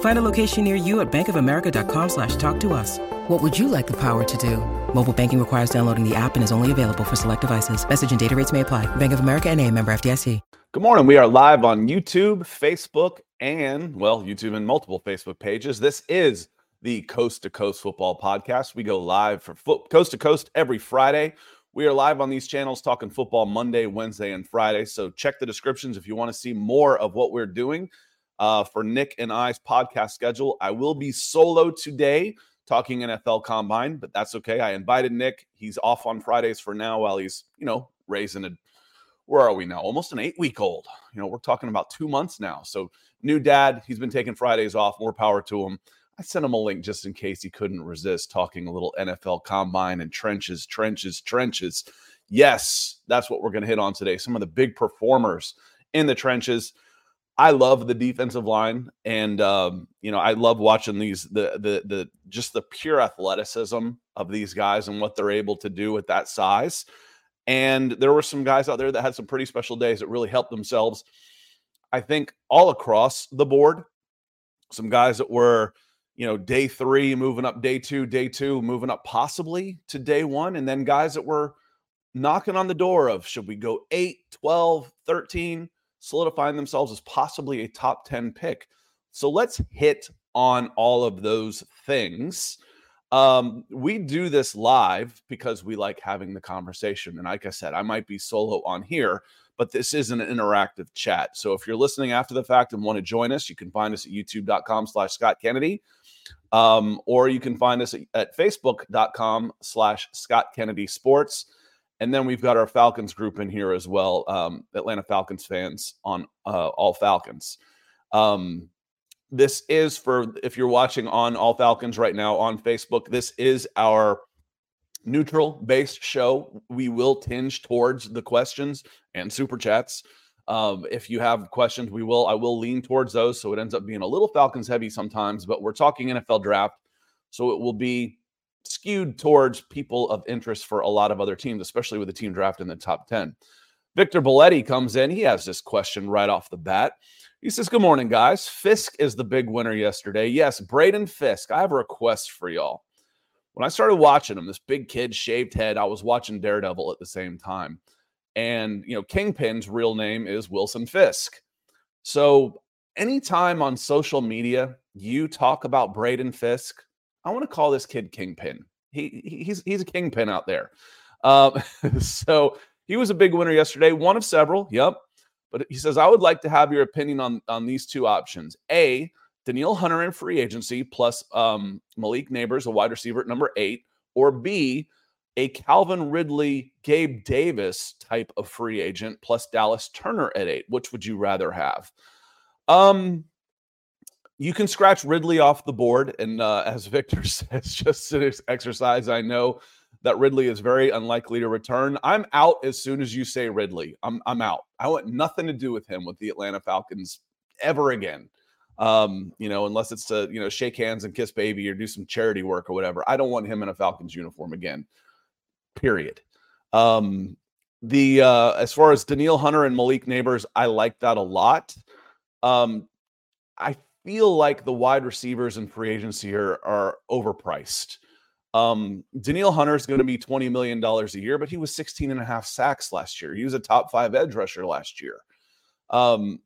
Find a location near you at bankofamerica.com slash talk to us. What would you like the power to do? Mobile banking requires downloading the app and is only available for select devices. Message and data rates may apply. Bank of America and a member FDIC. Good morning. We are live on YouTube, Facebook, and, well, YouTube and multiple Facebook pages. This is the Coast to Coast Football Podcast. We go live for foot, coast to coast every Friday. We are live on these channels talking football Monday, Wednesday, and Friday. So check the descriptions if you want to see more of what we're doing uh, for Nick and I's podcast schedule. I will be solo today talking NFL Combine, but that's okay. I invited Nick. He's off on Fridays for now while he's, you know, raising a where are we now? Almost an eight week old. You know, we're talking about two months now. So, new dad, he's been taking Fridays off. More power to him. I sent him a link just in case he couldn't resist talking a little NFL combine and trenches, trenches, trenches. Yes, that's what we're going to hit on today. Some of the big performers in the trenches. I love the defensive line, and um, you know I love watching these the the the just the pure athleticism of these guys and what they're able to do with that size. And there were some guys out there that had some pretty special days that really helped themselves. I think all across the board, some guys that were, you know, day three moving up day two, day two moving up possibly to day one. And then guys that were knocking on the door of should we go 8, 12, 13, solidifying themselves as possibly a top 10 pick. So let's hit on all of those things. Um, we do this live because we like having the conversation. And like I said, I might be solo on here, but this is an interactive chat. So if you're listening after the fact and want to join us, you can find us at youtube.com slash Scott Kennedy. Um, or you can find us at, at facebook.com slash Scott Kennedy Sports. And then we've got our Falcons group in here as well, um, Atlanta Falcons fans on uh, All Falcons. Um, this is for if you're watching on All Falcons right now on Facebook, this is our neutral based show. We will tinge towards the questions and super chats. Um, if you have questions, we will. I will lean towards those, so it ends up being a little Falcons heavy sometimes. But we're talking NFL draft, so it will be skewed towards people of interest for a lot of other teams, especially with the team draft in the top ten. Victor Belletti comes in. He has this question right off the bat. He says, Good morning, guys. Fiske is the big winner yesterday. Yes, Braden Fiske. I have a request for y'all. When I started watching him, this big kid, shaved head, I was watching Daredevil at the same time. And, you know, Kingpin's real name is Wilson Fisk. So anytime on social media you talk about Braden Fiske, I want to call this kid Kingpin. He, he's, he's a kingpin out there. Um, so he was a big winner yesterday, one of several. Yep. But he says, I would like to have your opinion on, on these two options. A, Danielle Hunter in free agency plus um, Malik Nabers, a wide receiver at number eight, or B, a Calvin Ridley, Gabe Davis type of free agent plus Dallas Turner at eight. Which would you rather have? Um, you can scratch Ridley off the board, and uh, as Victor says, just an exercise. I know that Ridley is very unlikely to return. I'm out as soon as you say Ridley. I'm I'm out. I want nothing to do with him with the Atlanta Falcons ever again. Um, you know, unless it's to, you know, shake hands and kiss baby or do some charity work or whatever. I don't want him in a Falcons uniform again. Period. Um, the uh, as far as Danielle Hunter and Malik Nabers, I like that a lot. Um, I feel like the wide receivers in free agency here are overpriced. Um, Danielle Hunter is going to be $20 million a year, but he was 16 and a half sacks last year. He was a top five edge rusher last year. Um,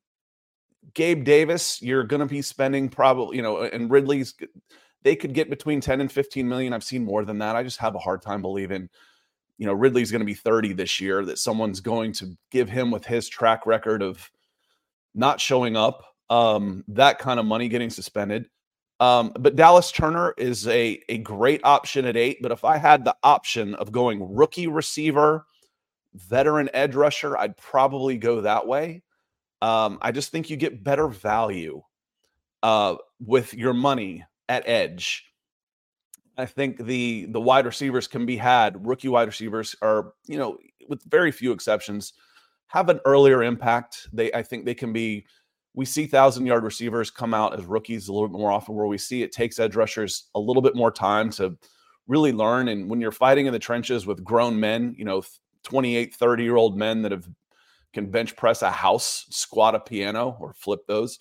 Gabe Davis, you're going to be spending probably, you know, and Ridley's, they could get between 10 and 15 million. I've seen more than that. I just have a hard time believing, you know, Ridley's going to be 30 this year, that someone's going to give him with his track record of not showing up, um, that kind of money getting suspended. Um, but Dallas Turner is a, a great option at eight. But if I had the option of going rookie receiver, veteran edge rusher, I'd probably go that way. Um, I just think you get better value uh, with your money at edge. I think the the wide receivers can be had. Rookie wide receivers are, you know, with very few exceptions, have an earlier impact. They, I think, they can be we see thousand yard receivers come out as rookies a little bit more often where we see it takes edge rushers a little bit more time to really learn. And when you're fighting in the trenches with grown men you know 28 30 year old men that have can bench press a house squat a piano or flip those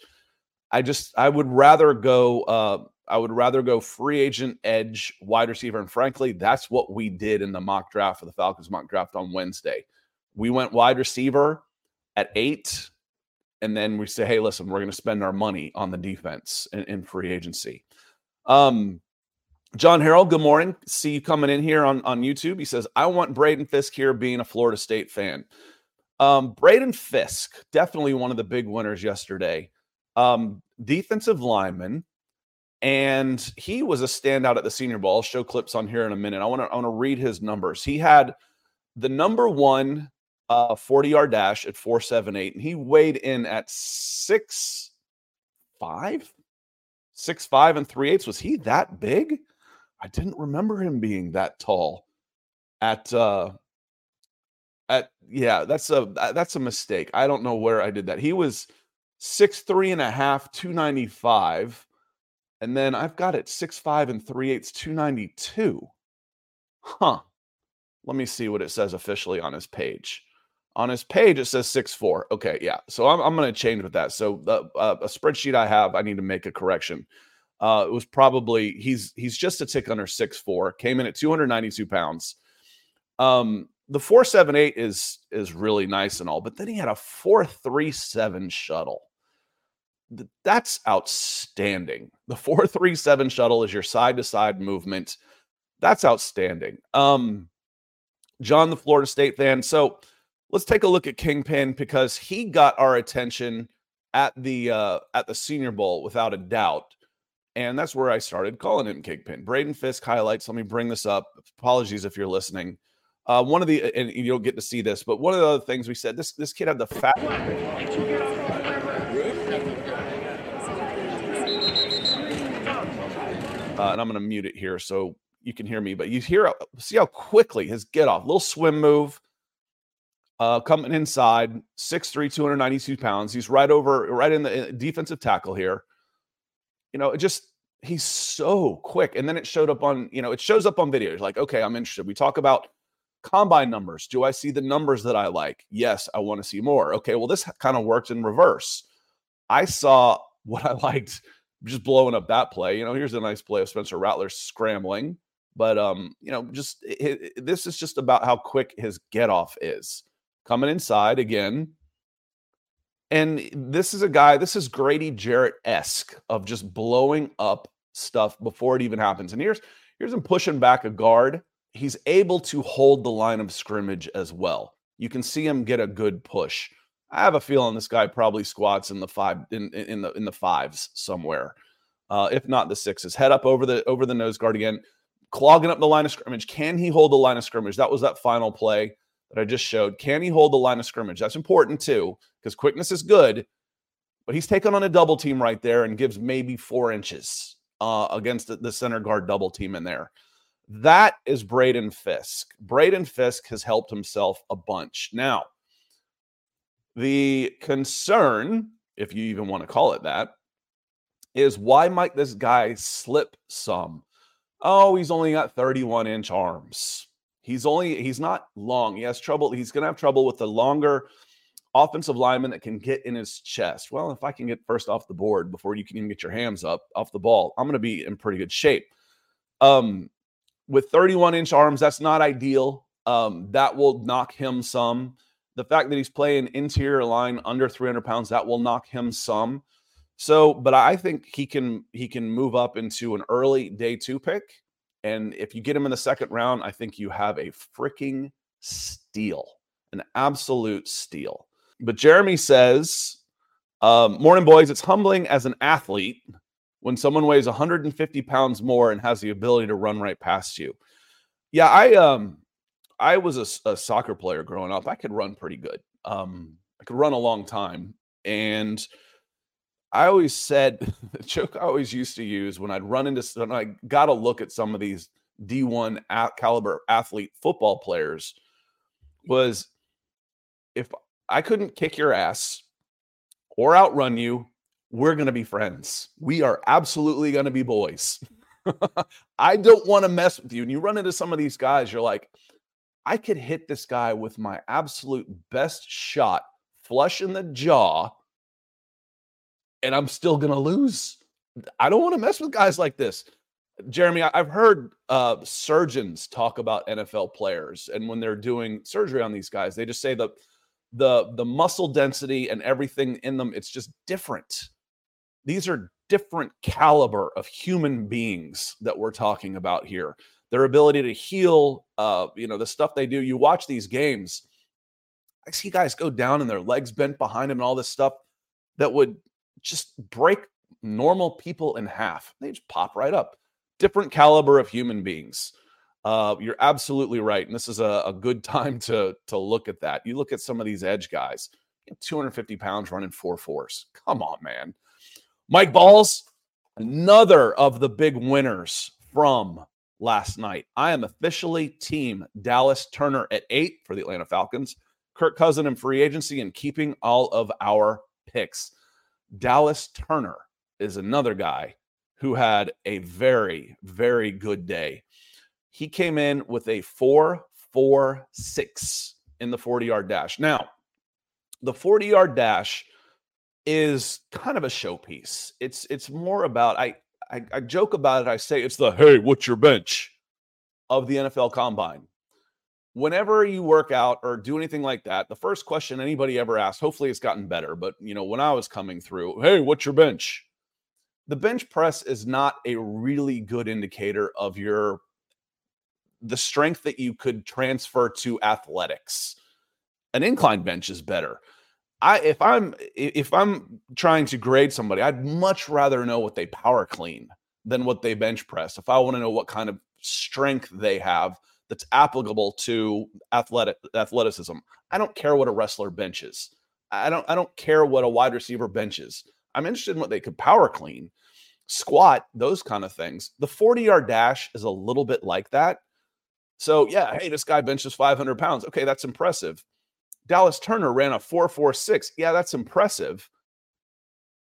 i just i would rather go uh i would rather go free agent edge wide receiver. And frankly that's what we did in the mock draft for the falcons mock draft on wednesday. We went wide receiver at eight and then we say, hey, listen, we're going to spend our money on the defense in, in free agency. Um, John Harold, good morning. See you coming in here on, on YouTube. He says, I want Braden Fiske here being a Florida State fan. Um, Braden Fiske, definitely one of the big winners yesterday. Um, defensive lineman, and he was a standout at the Senior Bowl. I'll show clips on here in a minute. I want to I want to read his numbers. He had the number one uh, 40 yard dash at 478, and he weighed in at six five, six five and three eighths. Was he that big? I didn't remember him being that tall. At uh, at yeah, that's a that's a mistake. I don't know where I did that. He was six three and a half, 295. And then I've got it six five and three eighths, 292. Huh. Let me see what it says officially on his page. On his page, it says six four. Okay, yeah. So I'm, I'm going to change with that. So the, uh, a spreadsheet I have, I need to make a correction. Uh, it was probably he's he's just a tick under six four. Came in at 292 pounds. Um, the 478 is is really nice and all, but then he had a 437 shuttle. That's outstanding. The 437 shuttle is your side to side movement. That's outstanding. Um, John, the Florida State fan. So let's take a look at Kingpin because he got our attention at the uh, at the Senior Bowl without a doubt, and that's where I started calling him Kingpin. Braden Fiske highlights. Let me bring this up. Apologies if you're listening. Uh, one of the and you don't get to see this, but one of the other things we said this this kid had the fat. Uh, and I'm going to mute it here so you can hear me. But you hear see how quickly his get off, little swim move uh, coming inside, 6'3, 292 pounds. He's right over, right in the defensive tackle here. You know, it just, he's so quick. And then it showed up on, you know, it shows up on videos like, okay, I'm interested. We talk about combine numbers. Do I see the numbers that I like? Yes, I want to see more. Okay, well, this kind of worked in reverse. I saw what I liked just blowing up that play. You know, here's a nice play of Spencer Rattler scrambling. But um, you know, just it, it, this is just about how quick his get off is coming inside again. And this is a guy, this is Grady Jarrett esque of just blowing up stuff before it even happens. And here's here's him pushing back a guard. He's able to hold the line of scrimmage as well. You can see him get a good push. I have a feeling this guy probably squats in the five in, in the in the fives somewhere, uh, if not the sixes. Head up over the over the nose guard again, clogging up the line of scrimmage. Can he hold the line of scrimmage? That was that final play that I just showed. Can he hold the line of scrimmage? That's important too, because quickness is good, but he's taken on a double team right there and gives maybe four inches uh, against the, the center guard double team in there. That is Braden Fiske. Braden Fiske has helped himself a bunch. Now, the concern, if you even want to call it that, is why might this guy slip some? Oh, he's only got 31 inch arms. He's only he's not long. He has trouble. He's going to have trouble with the longer offensive lineman that can get in his chest. Well, if I can get first off the board before you can even get your hands up off the ball, I'm going to be in pretty good shape. Um, with 31 inch arms, that's not ideal. Um, that will knock him some. The fact that he's playing interior line under 300 pounds, that will knock him some. So, but I think he can he can move up into an early day two pick. And if you get him in the second round, I think you have a freaking steal, an absolute steal. But Jeremy says, um, Morning, boys. It's humbling as an athlete when someone weighs 150 pounds more and has the ability to run right past you. Yeah, I um I was a, a soccer player growing up. I could run pretty good. Um, I could run a long time, and I always said the joke I always used to use when I'd run into when I got to look at some of these D1 caliber athlete football players was if I couldn't kick your ass or outrun you we're going to be friends. We are absolutely going to be boys. I don't want to mess with you. And you run into some of these guys, you're like, I could hit this guy with my absolute best shot, flush in the jaw, and I'm still going to lose. I don't want to mess with guys like this. Jeremy, I've heard uh, surgeons talk about NFL players, and when they're doing surgery on these guys, they just say the the the muscle density and everything in them it's just different these are different caliber of human beings that we're talking about here. Their ability to heal, uh, you know, the stuff they do. You watch these games. I see guys go down and their legs bent behind them and all this stuff that would just break normal people in half. They just pop right up. Different caliber of human beings. Uh, you're absolutely right, and this is a, a, good time to to look at that. You look at some of these edge guys, 250 pounds running four fours. Come on, man. Mike Balls, another of the big winners from last night. I am officially team Dallas Turner at eight for the Atlanta Falcons. Kirk Cousin in free agency and keeping all of our picks. Dallas Turner is another guy who had a very, very good day. He came in with a 4 4 6 in the 40 yard dash. Now, the 40 yard dash is kind of a showpiece. It's it's more about I, I I joke about it. I say it's the hey, what's your bench of the NFL Combine. Whenever you work out or do anything like that, the first question anybody ever asks, hopefully it's gotten better, but you know, when I was coming through, hey, what's your bench? The bench press is not a really good indicator of your the strength that you could transfer to athletics. An incline bench is better. I if I'm if I'm trying to grade somebody, I'd much rather know what they power clean than what they bench press. If I want to know what kind of strength they have that's applicable to athletic athleticism, I don't care what a wrestler benches. I don't I don't care what a wide receiver benches. I'm interested in what they could power clean, squat, those kind of things. The 40 yard dash is a little bit like that. So yeah, hey, this guy benches 500 pounds. Okay, that's impressive. Dallas Turner ran a 4.46. Yeah, that's impressive.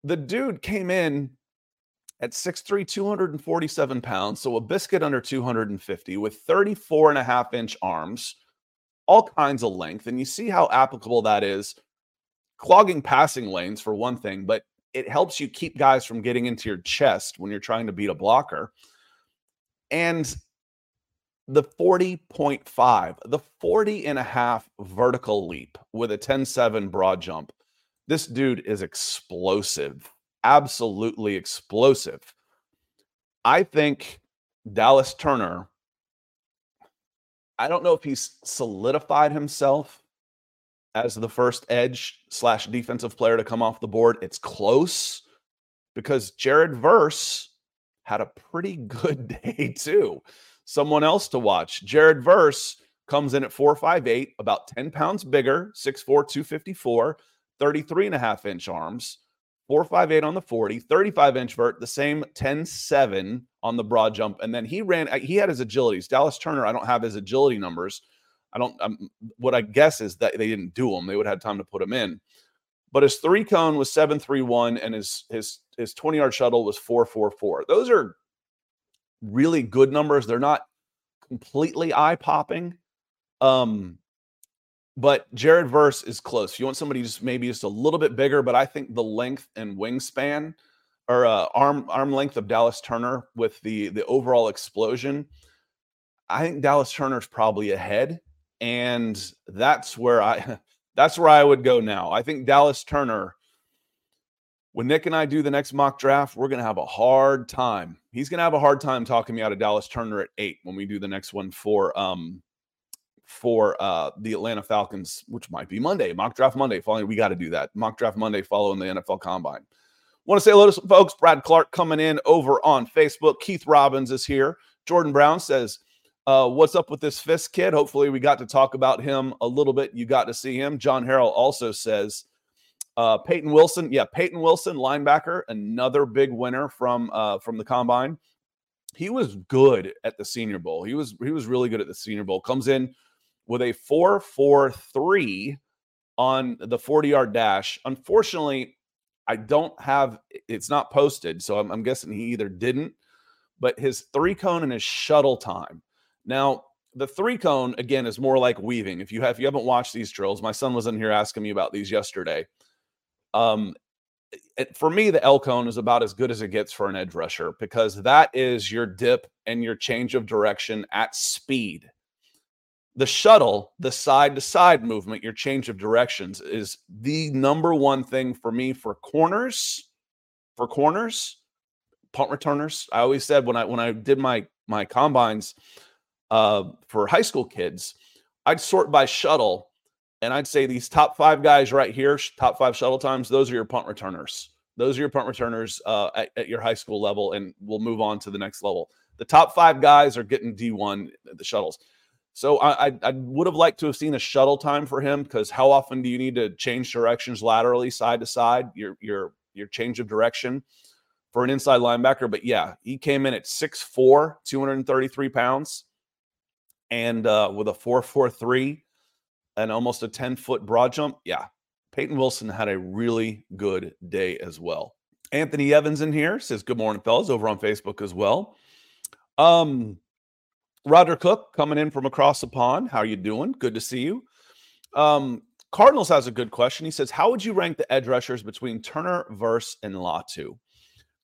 The dude came in at 6'3, 247 pounds, so a biscuit under 250 with 34 and a half inch arms, all kinds of length. And you see how applicable that is. Clogging passing lanes, for one thing, but it helps you keep guys from getting into your chest when you're trying to beat a blocker. And the 40.5, the 40 and a half vertical leap with a 10-7 broad jump. This dude is explosive, absolutely explosive. I think Dallas Turner, I don't know if he's solidified himself as the first edge slash defensive player to come off the board. It's close because Jared Verse had a pretty good day too. Someone else to watch, Jared Verse comes in at 458, about 10 pounds bigger, 6'4, 254, 33 and a half inch arms, 458 on the 40, 35 inch vert, the same 10 7 on the broad jump. And then he ran, he had his agilities. Dallas Turner, I don't have his agility numbers. I don't, um, what I guess is that they didn't do them. They would have had time to put them in. But his three cone was 731 and his, his, his 20 yard shuttle was 444. Those are really good numbers. They're not completely eye popping. Um, but Jared Verse is close. You want somebody just maybe just a little bit bigger, but I think the length and wingspan or uh, arm arm length of Dallas Turner with the the overall explosion, I think Dallas Turner's probably ahead, and that's where I that's where I would go now. I think Dallas Turner. When Nick and I do the next mock draft, we're going to have a hard time. He's going to have a hard time talking me out of Dallas Turner at eight when we do the next one for um, for uh, the Atlanta Falcons, which might be Monday, mock draft Monday. Following, we got to do that mock draft Monday following the NFL Combine. Want to say hello to some folks. Brad Clark coming in over on Facebook. Keith Robbins is here. Jordan Brown says, uh, "What's up with this Fiske kid?" Hopefully, we got to talk about him a little bit. You got to see him. John Harrell also says, uh, "Peyton Wilson, yeah, Peyton Wilson, linebacker, another big winner from uh, from the combine. He was good at the Senior Bowl. He was he was really good at the Senior Bowl. Comes in." With a 443 on the 40 yard dash. Unfortunately, I don't have it's not posted, so I'm, I'm, guessing he either didn't, but his three cone and his shuttle time. Now, the three cone again is more like weaving. If you have if you haven't watched these drills, my son was in here asking me about these yesterday. Um, for me, the L cone is about as good as it gets for an edge rusher because that is your dip and your change of direction at speed the shuttle, the side to side movement, your change of directions is the number one thing for me for corners, for corners, punt returners. I always said when I when I did my my combines uh, for high school kids, I'd sort by shuttle, and I'd say these top five guys right here, top five shuttle times, those are your punt returners. Those are your punt returners uh, at, at your high school level, and we'll move on to the next level. The top five guys are getting D1 the shuttles so I, I, I would have liked to have seen a shuttle time for him because how often do you need to change directions laterally, side to side, your your your change of direction for an inside linebacker? But yeah, he came in at 6'4", 233 pounds, and uh, with a 4'4'3 and almost a 10 foot broad jump. Yeah, Peyton Wilson had a really good day as well. Anthony Evans in here says, Good morning, fellas, over on Facebook as well. Um, Roger Cook coming in from across the pond. How are you doing? Good to see you. Um, Cardinals has a good question. He says, "How would you rank the edge rushers between Turner, Verse, and Latu?"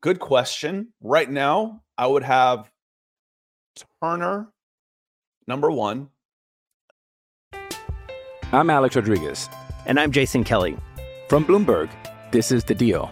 Good question. Right now, I would have Turner number one. I'm Alex Rodriguez, and I'm Jason Kelly from Bloomberg. This is the Deal.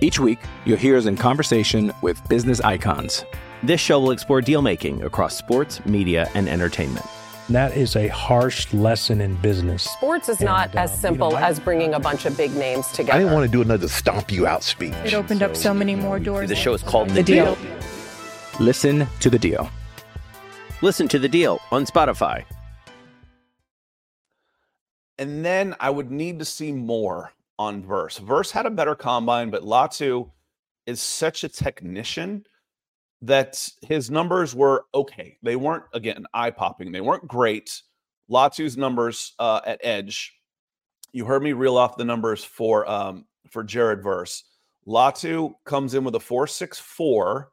Each week, you'll hear us in conversation with business icons. This show will explore deal making across sports, media, and entertainment. That is a harsh lesson in business. Sports is and, not uh, as simple you know, as bringing a bunch of big names together. I didn't want to do another stomp you out speech. It opened so, up so many more doors. The show is called The, the deal. deal. Listen to the deal. Listen to the deal on Spotify. And then I would need to see more on Verse. Verse had a better combine, but Latu is such a technician that his numbers were okay. They weren't, again, eye popping. They weren't great. Latu's numbers uh, at edge. You heard me reel off the numbers for um, for Jared Verse. Latu comes in with a 464,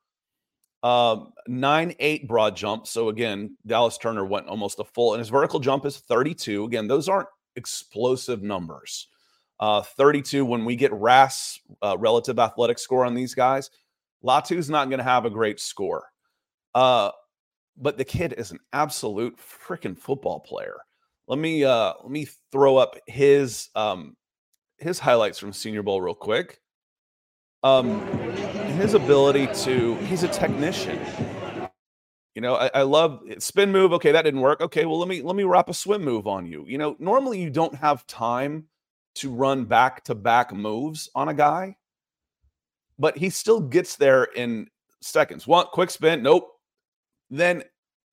um, 9 8 broad jump. So again, Dallas Turner went almost a full, and his vertical jump is 32. Again, those aren't explosive numbers. Uh, 32, when we get RAS, uh, relative athletic score on these guys, Latu's not going to have a great score. Uh, but the kid is an absolute freaking football player. Let me uh, let me throw up his um, his highlights from Senior Bowl real quick. Um, his ability to he's a technician. You know, I, I love spin move. Okay, that didn't work. Okay, well let me let me wrap a swim move on you. You know, normally you don't have time to run back to back moves on a guy but he still gets there in seconds. One quick spin, nope. Then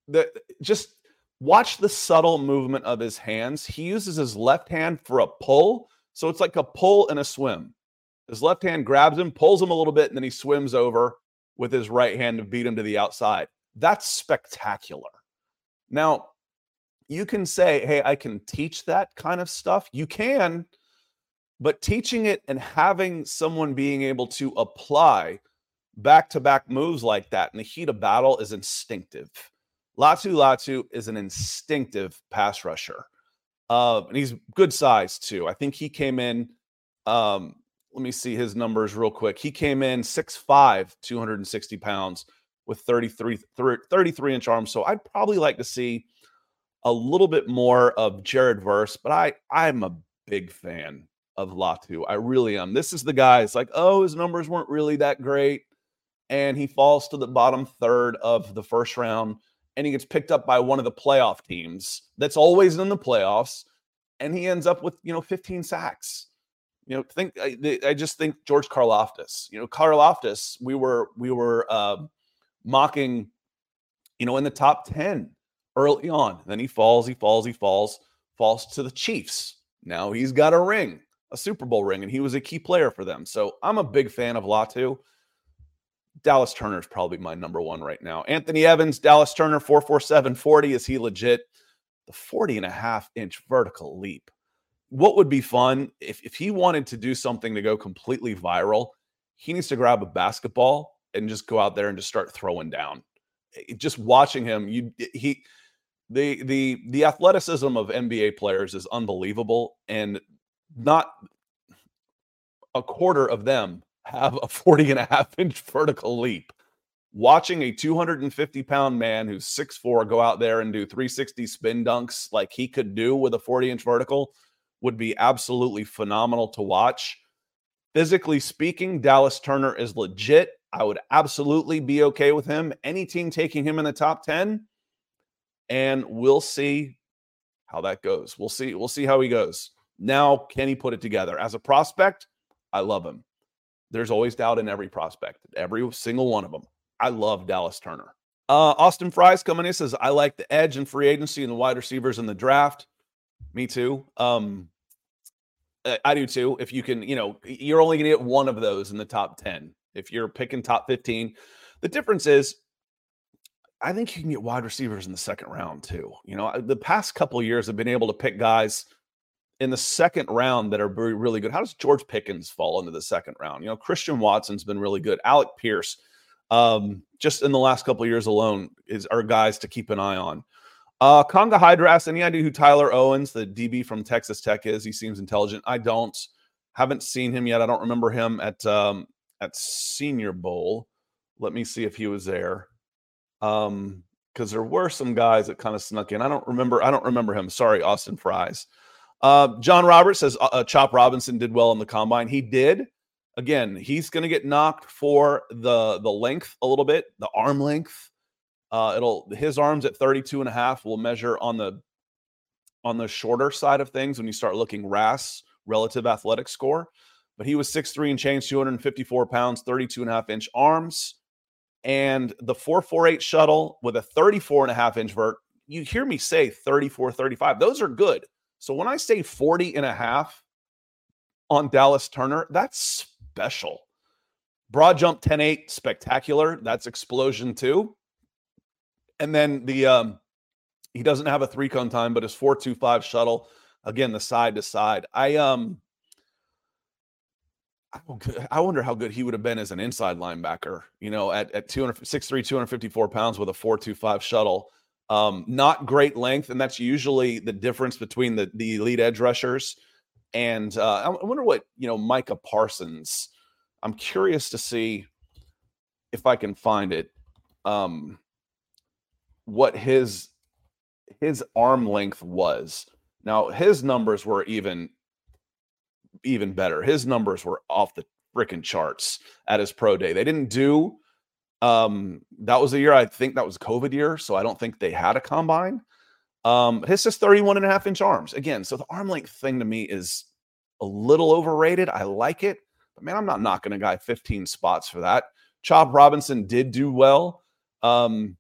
the just watch the subtle movement of his hands. He uses his left hand for a pull, so it's like a pull and a swim. His left hand grabs him, pulls him a little bit, and then he swims over with his right hand to beat him to the outside. That's spectacular. Now, you can say, "Hey, I can teach that kind of stuff." You can, but teaching it and having someone being able to apply back to back moves like that in the heat of battle is instinctive. Latu Latu is an instinctive pass rusher. Uh, and he's good size too. I think he came in. Um, let me see his numbers real quick. He came in 6'5, 260 pounds with 33, 33 inch arms. So I'd probably like to see a little bit more of Jared Verse, but I I'm a big fan of Latu. I really am. This is the guy. It's like, oh, his numbers weren't really that great. And he falls to the bottom third of the first round and he gets picked up by one of the playoff teams that's always in the playoffs. And he ends up with, you know, 15 sacks. You know, think I, I just think George Karlaftis. You know, Karlaftis, we were we were uh, mocking, you know, in the top 10 early on. Then he falls, he falls, he falls, falls to the Chiefs. Now he's got a ring a Super Bowl ring, and he was a key player for them. So I'm a big fan of Latu. Dallas Turner is probably my number one right now. Anthony Evans, Dallas Turner, 447 40. Is he legit? The 40 and a half inch vertical leap. What would be fun if, if he wanted to do something to go completely viral? He needs to grab a basketball and just go out there and just start throwing down. Just watching him, you he the the the athleticism of NBA players is unbelievable, and not a quarter of them have a 40 and a half inch vertical leap. Watching a 250 pound man who's 6'4 go out there and do 360 spin dunks like he could do with a 40 inch vertical would be absolutely phenomenal to watch. Physically speaking, Dallas Turner is legit. I would absolutely be okay with him. Any team taking him in the top 10, and we'll see how that goes. We'll see. We'll see how he goes. Now, can he put it together? As a prospect, I love him. There's always doubt in every prospect, every single one of them. I love Dallas Turner. Uh, Austin Fries coming in says, I like the edge and free agency and the wide receivers in the draft. Me too. Um, I do too. If you can, you know, you're only going to get one of those in the top 10. If you're picking top 15, the difference is I think you can get wide receivers in the second round too. You know, the past couple years have been able to pick guys – in the second round that are really good. How does George Pickens fall into the second round? You know, Christian Watson's been really good. Alec Pierce, um, just in the last couple years alone, is our guys to keep an eye on. Uh, Conga Hydra asks, any idea who Tyler Owens, the DB from Texas Tech, is? He seems intelligent. I don't. Haven't seen him yet. I don't remember him at um, at Senior Bowl. Let me see if he was there. Um, because there were some guys that kind of snuck in. I don't remember. I don't remember him. Sorry, Austin Fries. Uh, John Roberts says uh, uh, Chop Robinson did well in the combine. He did. Again, he's going to get knocked for the the length a little bit, the arm length. Uh, it'll his arms at 32 and a half will measure on the on the shorter side of things when you start looking RAS relative athletic score. But he was 6'3 and change, 254 pounds, 32 and a half inch arms. And the 448 shuttle with a 34 and a half inch vert, you hear me say 34, 35. Those are good. So when I say 40 and a half on Dallas Turner, that's special. Broad jump 10 8, spectacular. That's explosion too. And then the um he doesn't have a three cone time, but his 425 shuttle, again, the side to side. I um I wonder how good he would have been as an inside linebacker, you know, at, at 200, 6'3, 254 pounds with a 425 shuttle. Um, not great length, and that's usually the difference between the the elite edge rushers. And uh, I wonder what you know, Micah Parsons. I'm curious to see if I can find it. Um, what his his arm length was. Now his numbers were even even better. His numbers were off the freaking charts at his pro day. They didn't do um, that was the year I think that was COVID year, so I don't think they had a combine. Um, his is 31 and a half inch arms. Again, so the arm length thing to me is a little overrated. I like it, but man, I'm not knocking a guy 15 spots for that. Chop Robinson did do well. Um,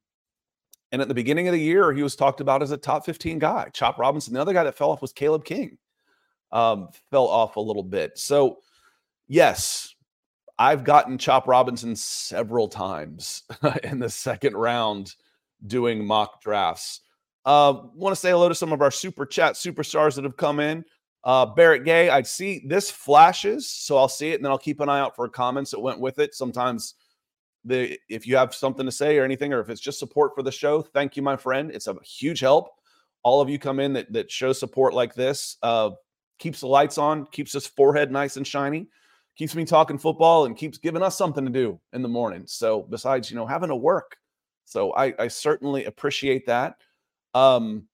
and at the beginning of the year, he was talked about as a top 15 guy. Chop Robinson. The other guy that fell off was Caleb King. Um, fell off a little bit. So, yes, I've gotten Chop Robinson several times in the second round doing mock drafts. Uh, Want to say hello to some of our super chat superstars that have come in. Uh, Barrett Gay, I see this flashes, so I'll see it and then I'll keep an eye out for comments that went with it. Sometimes the if you have something to say or anything, or if it's just support for the show, thank you, my friend. It's a huge help. All of you come in that that show support like this. Uh, keeps the lights on, keeps this forehead nice and shiny, keeps me talking football, and keeps giving us something to do in the morning. So besides, you know, having to work. So I, I certainly appreciate that. Um,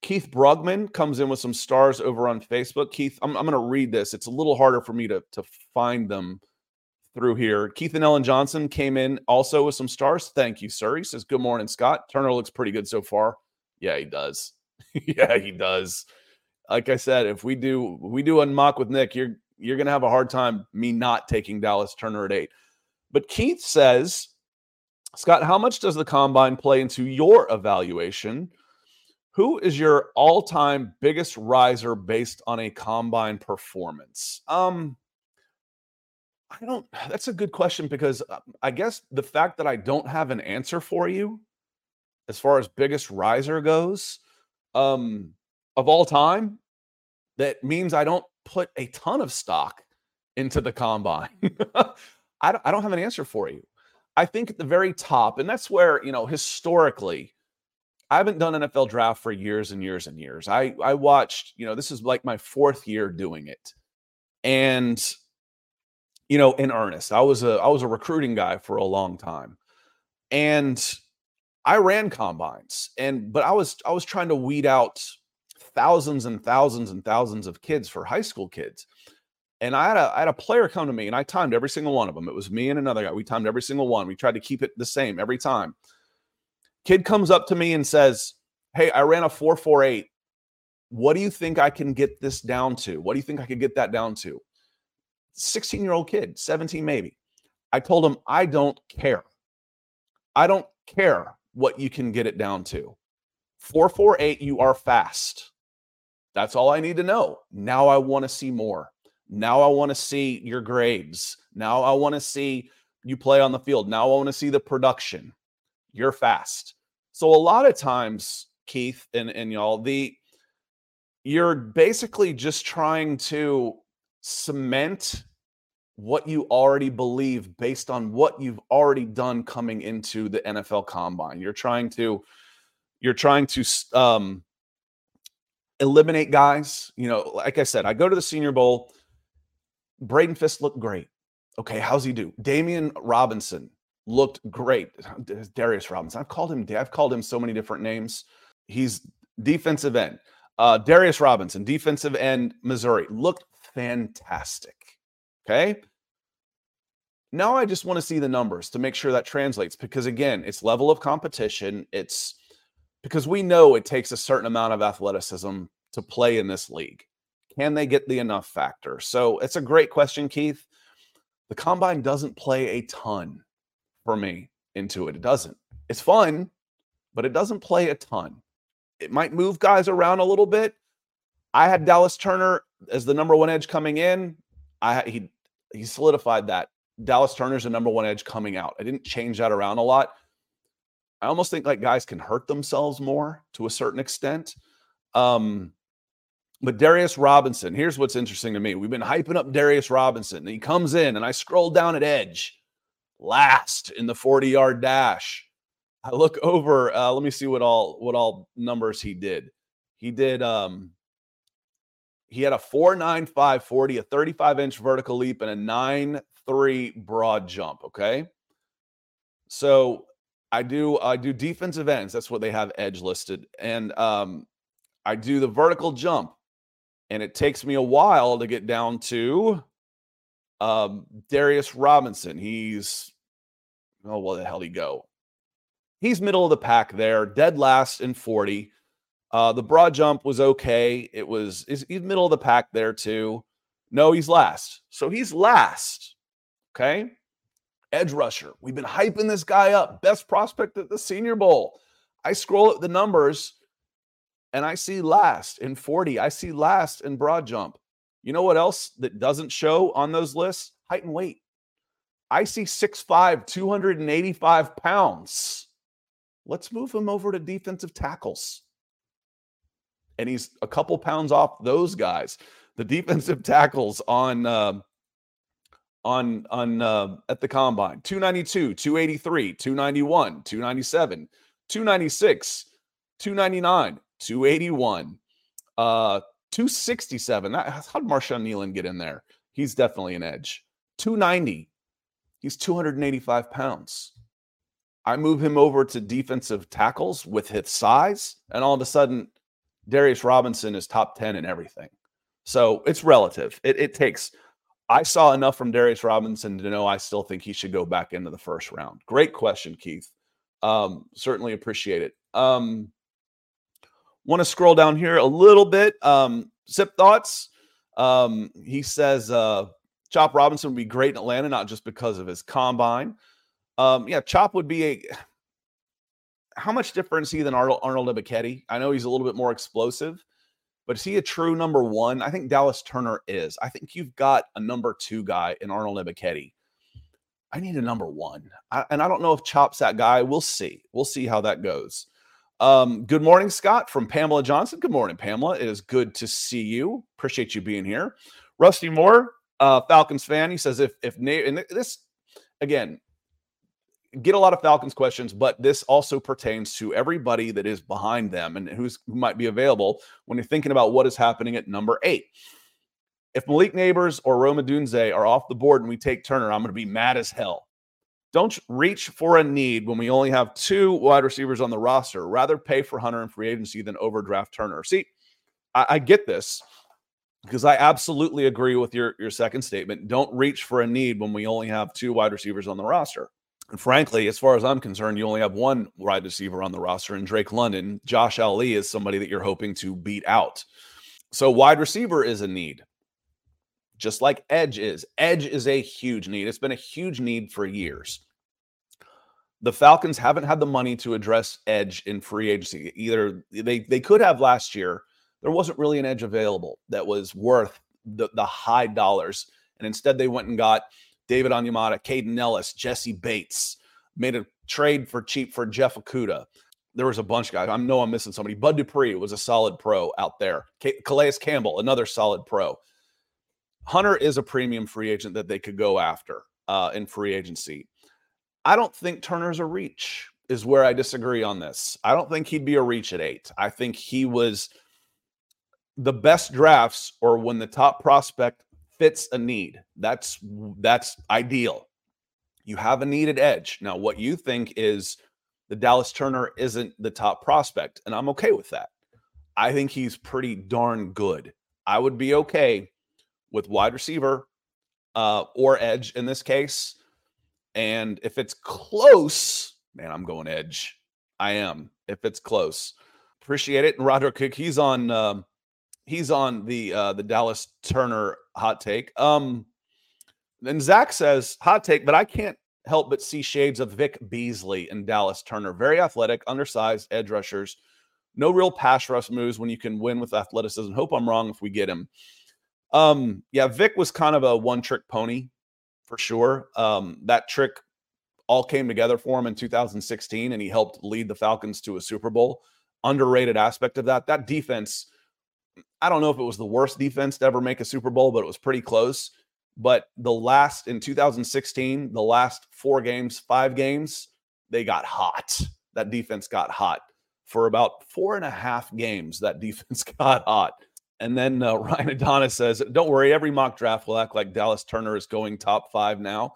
Keith Brugman comes in with some stars over on Facebook. Keith, I'm, I'm going to read this. It's a little harder for me to, to find them through here. Keith and Ellen Johnson came in also with some stars. Thank you, sir. He says, Good morning, Scott. Turner looks pretty good so far. Yeah, he does. yeah, he does. Like I said, if we do we do unmock with Nick, you're you're gonna have a hard time me not taking Dallas Turner at eight. But Keith says, Scott, how much does the combine play into your evaluation? Who is your all-time biggest riser based on a combine performance? Um, I don't that's a good question because uh, I guess the fact that I don't have an answer for you as far as biggest riser goes um of all time that means I don't put a ton of stock into the combine. I, don't, I don't have an answer for you. I think at the very top, and that's where, you know, historically, I haven't done NFL draft for years and years and years. I I watched, you know, this is like my fourth year doing it. And you know, in earnest. I was a I was a recruiting guy for a long time. And I ran combines and but I was I was trying to weed out thousands and thousands and thousands of kids for high school kids. And I had a I had a player come to me and I timed every single one of them. It was me and another guy. We timed every single one. We tried to keep it the same every time. Kid comes up to me and says, Hey, I ran a 448. What do you think I can get this down to? What do you think I could get that down to? 16 year old kid, 17 maybe. I told him, I don't care. I don't care what you can get it down to. 448, you are fast. That's all I need to know. Now I want to see more. Now I want to see your grades. Now I want to see you play on the field. Now I want to see the production. You're fast. So a lot of times, Keith and, and y'all, the you're basically just trying to cement what you already believe based on what you've already done coming into the NFL combine. You're trying to you're trying to um eliminate guys, you know, like I said, I go to the Senior Bowl, Braden Fiske looked great. Okay, how's he do? Damian Robinson looked great. Darius Robinson. I've called him I've called him so many different names. He's defensive end. Uh, Darius Robinson, defensive end, Missouri, looked fantastic. Okay. Now I just want to see the numbers to make sure that translates because, again, it's level of competition. It's because we know it takes a certain amount of athleticism to play in this league. Can they get the enough factor? So it's a great question, Keith. The combine doesn't play a ton for me into it. It doesn't. It's fun, but it doesn't play a ton. It might move guys around a little bit. I had Dallas Turner as the number one edge coming in. I he he solidified that Dallas Turner's the number one edge coming out. I didn't change that around a lot. I almost think like guys can hurt themselves more to a certain extent. Um, but Darius Robinson, here's what's interesting to me. We've been hyping up Darius Robinson. He comes in, and I scroll down at edge, last in the 40 yard dash. I look over. Uh, let me see what all what all numbers he did. He did um, he had a 4.95 40, a 35 inch vertical leap, and a 9 3 broad jump. Okay. So I do I do defensive ends. That's what they have edge listed. And um, I do the vertical jump. And it takes me a while to get down to um, Darius Robinson. He's oh, where the hell he go? He's middle of the pack there, dead last in 40. Uh, the broad jump was okay. It was he's middle of the pack there too. No, he's last. So he's last. Okay. Edge rusher. We've been hyping this guy up. Best prospect at the Senior Bowl. I scroll at the numbers and I see last in 40. I see last in broad jump. You know what else that doesn't show on those lists? Height and weight. I see 6'5, 285 pounds. Let's move him over to defensive tackles and he's a couple pounds off those guys. The defensive tackles on uh, on on uh, at the combine. 292 283 291 297 296 299 281 uh 267 that, how did marshawn kneeland get in there? He's definitely an edge. 290 he's 285 pounds. I move him over to defensive tackles with his size and all of a sudden darius robinson is top 10 in everything. So it's relative. It, it takes I saw enough from Darius Robinson to know I still think he should go back into the first round. Great question, Keith. Um, certainly appreciate it. Um, Want to scroll down here a little bit. Um, Sip thoughts. Um, he says uh, Chop Robinson would be great in Atlanta, not just because of his combine. Um, yeah, Chop would be a. How much different is he than Arnold, Arnold I know he's a little bit more explosive. But is he a true number one? I think Dallas Turner is. I think you've got a number two guy in Arnold Ebiketie. I need a number one. I, and I don't know if Chop's that guy. We'll see. We'll see how that goes. Um, good morning, Scott, from Pamela Johnson. Good morning, Pamela. It is good to see you. Appreciate you being here. Rusty Moore, uh, Falcons fan. He says if if Nate and this again, get a lot of Falcons questions, but this also pertains to everybody that is behind them and who's who might be available when you're thinking about what is happening at number eight. If Malik Nabers or Rome Odunze are off the board and we take Turner, I'm going to be mad as hell. Don't reach for a need when we only have two wide receivers on the roster. Rather pay for Hunter in free agency than overdraft Turner. See, I, I get this because I absolutely agree with your, your second statement. Don't reach for a need when we only have two wide receivers on the roster. And frankly, as far as I'm concerned, you only have one wide receiver on the roster and Drake London. Josh Ali is somebody that you're hoping to beat out. So wide receiver is a need, just like edge is. Edge is a huge need. It's been a huge need for years. The Falcons haven't had the money to address edge in free agency. Either they they could have last year. There wasn't really an edge available that was worth the, the high dollars. And instead they went and got David Onyemata, Kaden Elliss, Jessie Bates, made a trade for cheap for Jeff Okudah. There was a bunch of guys. I know I'm missing somebody. Bud Dupree was a solid pro out there. Calais Campbell, another solid pro. Hunter is a premium free agent that they could go after uh, in free agency. I don't think Turner's a reach, is where I disagree on this. I don't think he'd be a reach at eight. I think he was the best drafts or when the top prospect fits a need. That's that's ideal. You have a needed edge. Now, what you think is the Dallas Turner isn't the top prospect, and I'm okay with that. I think he's pretty darn good. I would be okay with wide receiver uh, or edge in this case. And if it's close, man, I'm going edge. I am. If it's close, appreciate it. And Roderick Cook, he's on. Um, he's on the uh, the Dallas Turner hot take. Um, then Zach says hot take, but I can't help but see shades of Vic Beasley and Dallas Turner. Very athletic, undersized edge rushers. No real pass rush moves when you can win with athleticism. Hope I'm wrong if we get him. Um, yeah, Vic was kind of a one trick pony for sure. Um, that trick all came together for him in 2016, and he helped lead the Falcons to a Super Bowl. Underrated aspect of that. That defense I don't know if it was the worst defense to ever make a Super Bowl, but it was pretty close. But the last in 2016, the last four games, five games, they got hot. That defense got hot for about four and a half games. That defense got hot. And then uh, Ryan Adonis says, "Don't worry, every mock draft will act like Dallas Turner is going top five now."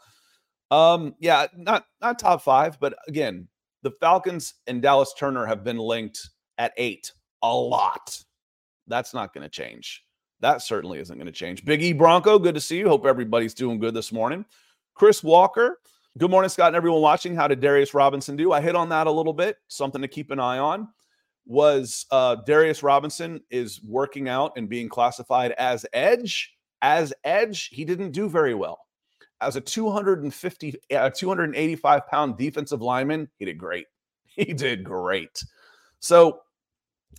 Um, yeah, not not top five, but again, the Falcons and Dallas Turner have been linked at eight a lot. That's not going to change. That certainly isn't going to change. Big E Bronco, good to see you. Hope everybody's doing good this morning. Chris Walker, good morning, Scott, and everyone watching. How did Darius Robinson do? I hit on that a little bit. Something to keep an eye on was uh, Darius Robinson is working out and being classified as edge. As edge, he didn't do very well. As a 250, uh, 285 pound defensive lineman, he did great. He did great. So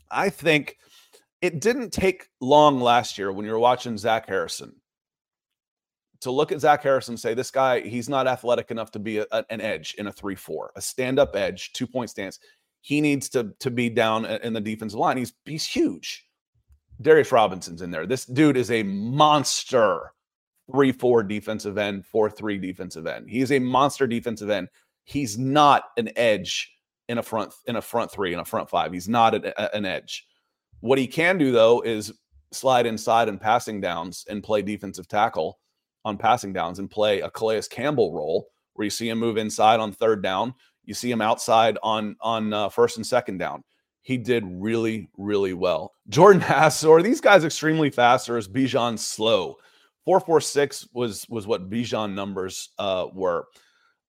I think it didn't take long last year when you were watching Zach Harrison to look at Zach Harrison and say, this guy, he's not athletic enough to be a, an edge in a 3 4, a stand up edge, two point stance. He needs to, to be down in the defensive line. He's, he's huge. Darius Robinson's in there. This dude is a monster 3 4 defensive end, 4 3 defensive end. He's a monster defensive end. He's not an edge in a front in a front three in a front five. He's not a, an edge. What he can do though is slide inside and passing downs and play defensive tackle on passing downs and play a Calais Campbell role where you see him move inside on third down, you see him outside on on uh, first and second down. He did really really well. Jordan "Are these guys extremely fast or is Bijan slow?" Four four six was was what Bijan numbers uh, were.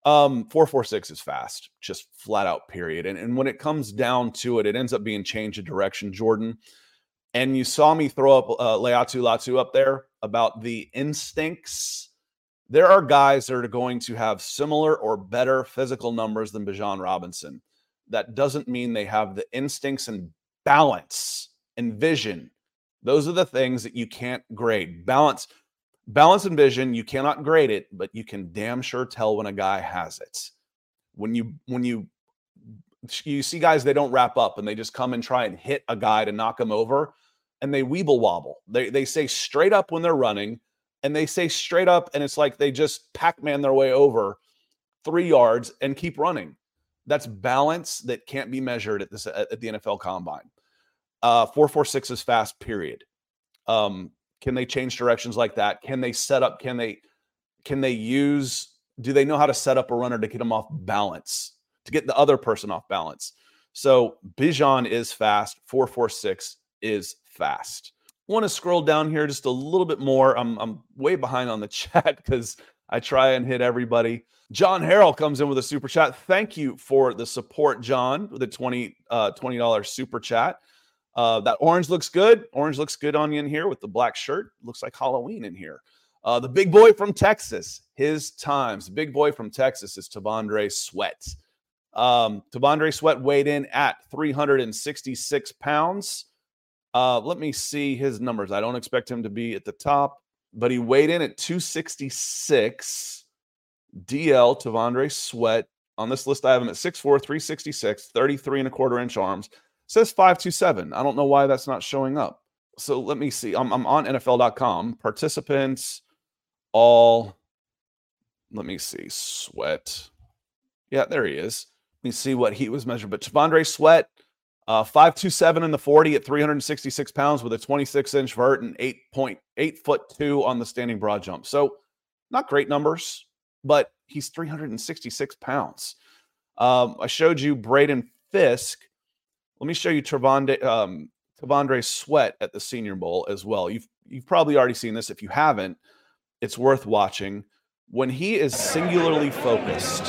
Um, 446 is fast, just flat out, period. And, and when it comes down to it, it ends up being change of direction, Jordan. And you saw me throw up uh, Laiatu Latu up there about the instincts. There are guys that are going to have similar or better physical numbers than Bijan Robinson. That doesn't mean they have the instincts and balance and vision. Those are the things that you can't grade. Balance balance and vision you cannot grade it but you can damn sure tell when a guy has it. When you when you you see guys they don't wrap up and they just come and try and hit a guy to knock him over and they weeble wobble. They they say straight up when they're running and they say straight up and it's like they just pac-man their way over three yards and keep running. That's balance that can't be measured at this at the nfl combine. Uh 446 is fast period. Um can they change directions like that? Can they set up? Can they can they use? Do they know how to set up a runner to get them off balance, to get the other person off balance? So Bijan is fast. Four four six is fast. Want to scroll down here just a little bit more. I'm I'm way behind on the chat because I try and hit everybody. John Harrell comes in with a super chat. Thank you for the support, John, with a 20 uh, $20 super chat. Uh, that orange looks good. Orange looks good on you in here with the black shirt. Looks like Halloween in here. Uh, the big boy from Texas, his times. The big boy from Texas is T'Vondre Sweat. Um, T'Vondre Sweat weighed in at 366 pounds. Uh, let me see his numbers. I don't expect him to be at the top, but he weighed in at 266. DL T'Vondre Sweat. On this list, I have him at 6'4, 366, 33 and a quarter inch arms says 527. I don't know why that's not showing up. So let me see. I'm, I'm on NFL.com. Participants, all, let me see. Sweat. Yeah, there he is. Let me see what he was measured. But T'Vondre Sweat, uh, 527 in the 40 at 366 pounds with a 26 inch vert and 8.8 foot two on the standing broad jump. So not great numbers, but he's 366 pounds. Um, I showed you Braden Fiske let me show you Travandre, um, Sweat at the Senior Bowl as well. You've you've probably already seen this. If you haven't, it's worth watching. When he is singularly focused,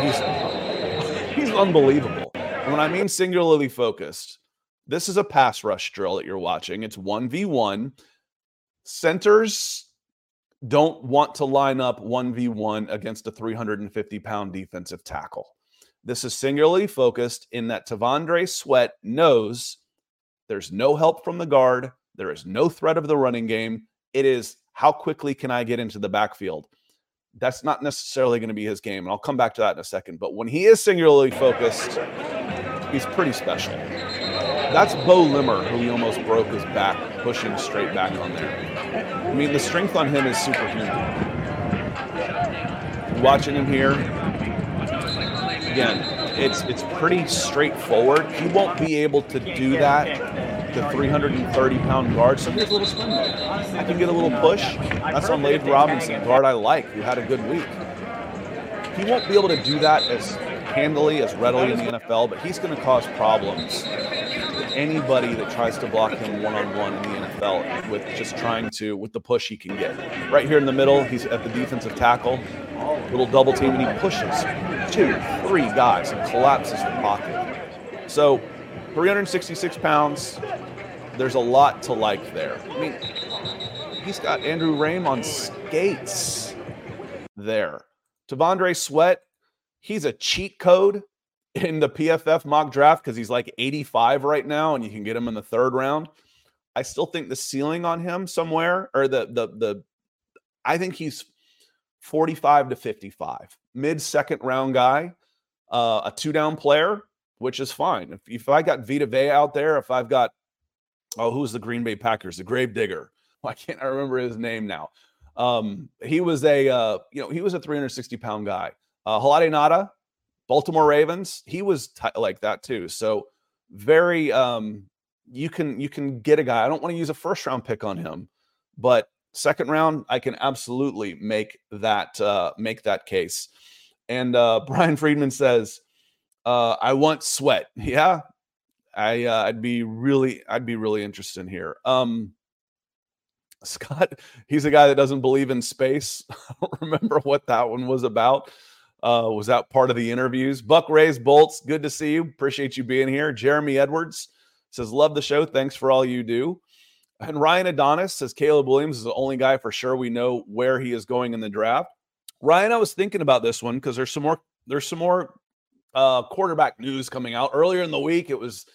he's he's unbelievable. When I mean singularly focused, this is a pass rush drill that you're watching. It's 1v1. Centers don't want to line up 1v1 against a 350 pound defensive tackle. This is singularly focused in that T'Vondre Sweat knows there's no help from the guard. There is no threat of the running game. It is how quickly can I get into the backfield? That's not necessarily going to be his game. And I'll come back to that in a second. But when he is singularly focused, he's pretty special. That's Beaux Limmer, who he almost broke his back, pushing straight back on there. I mean, the strength on him is superhuman. Watching him here, again, it's it's pretty straightforward. He won't be able to do that. The 330 pound guard. So here's a little spin. I can get a little push. That's on Layden Robinson, guard I like, who had a good week. He won't be able to do that as handily, as readily in the NFL, but he's going to cause problems to anybody that tries to block him one on one in the NFL with just trying to with the push he can get. Right here in the middle, he's at the defensive tackle, little double team, and he pushes two, three guys and collapses the pocket. So, 366 pounds. There's a lot to like there. I mean, he's got Andrew Raym on skates there. T'Vondre Sweat, he's a cheat code in the PFF mock draft because he's like 85 right now, and you can get him in the third round. I still think the ceiling on him somewhere, or the the the, I think he's 45 to 55, mid second round guy, uh, a two down player, which is fine. If, if I got Vita Vea out there, if I've got oh who's the Green Bay Packers, the Grave Digger, Why can't I remember his name now? Um, he was a uh, you know he was a 360 pound guy. Uh, Haloti Ngata, Baltimore Ravens, he was t- like that too. So very um, you can you can get a guy. I don't want to use a first round pick on him, but second round I can absolutely make that uh, make that case. And uh, Brian Friedman says, uh, "I want Sweat." Yeah, I uh, I'd be really I'd be really interested in here. Um, Scott, he's a guy that doesn't believe in space. I don't remember what that one was about. Uh, was that part of the interviews? Buck Rays Bolts, good to see you. Appreciate you being here. Jeremy Edwards says, Love the show. Thanks for all you do. And Ryan Adonis says, Caleb Williams is the only guy for sure we know where he is going in the draft. Ryan, I was thinking about this one because there's some more there's some more uh, quarterback news coming out. Earlier in the week, it was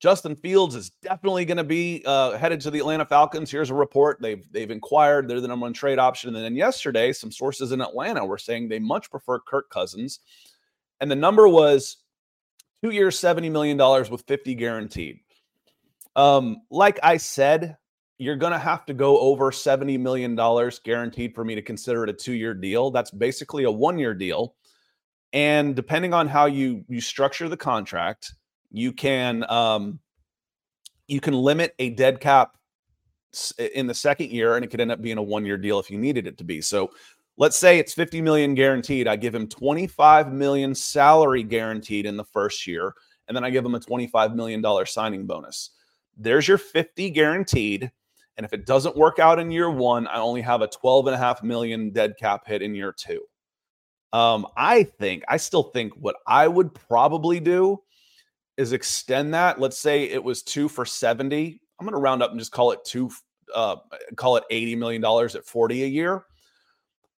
Justin Fields is definitely going to be uh, headed to the Atlanta Falcons. Here's a report they've they've inquired. They're the number one trade option. And then yesterday, some sources in Atlanta were saying they much prefer Kirk Cousins, and the number was two years, seventy million dollars with fifty guaranteed. Um, like I said, you're going to have to go over seventy million dollars guaranteed for me to consider it a two year deal. That's basically a one year deal, and depending on how you you structure the contract you can um, you can limit a dead cap in the second year, and it could end up being a one year deal if you needed it to be. So let's say it's 50 million guaranteed. I give him 25 million salary guaranteed in the first year, and then I give him a 25 million dollar signing bonus. There's your 50 guaranteed. And if it doesn't work out in year one, I only have a 12 and a half million dead cap hit in year two. Um, I think, I still think what I would probably do is extend that. Let's say it was two for 70. I'm going to round up and just call it two, uh, call it $80 million at 40 a year.